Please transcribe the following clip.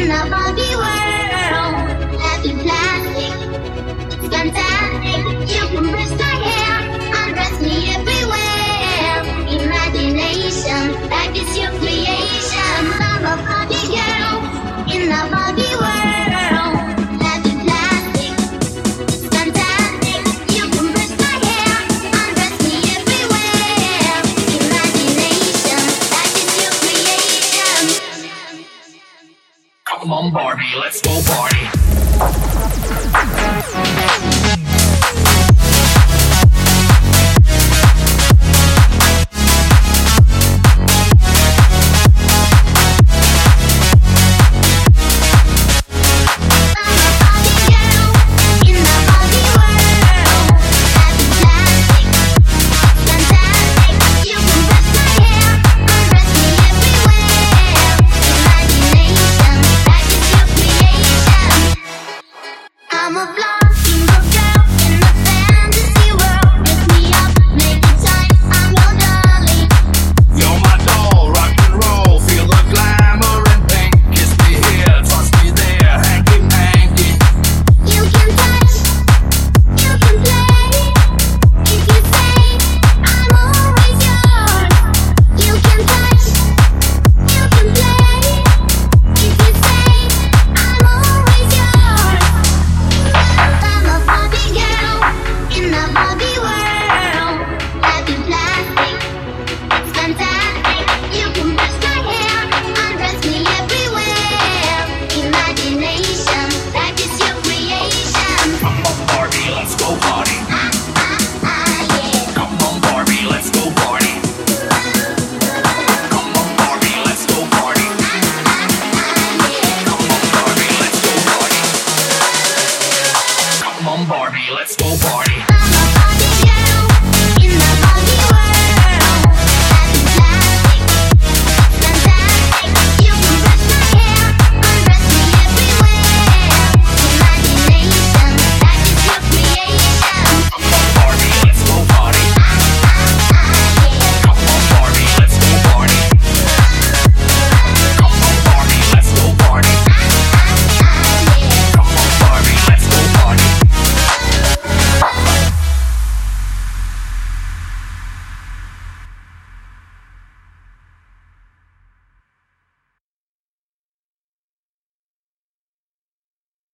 in the Barbie Come on, Barbie, let's go party. a blind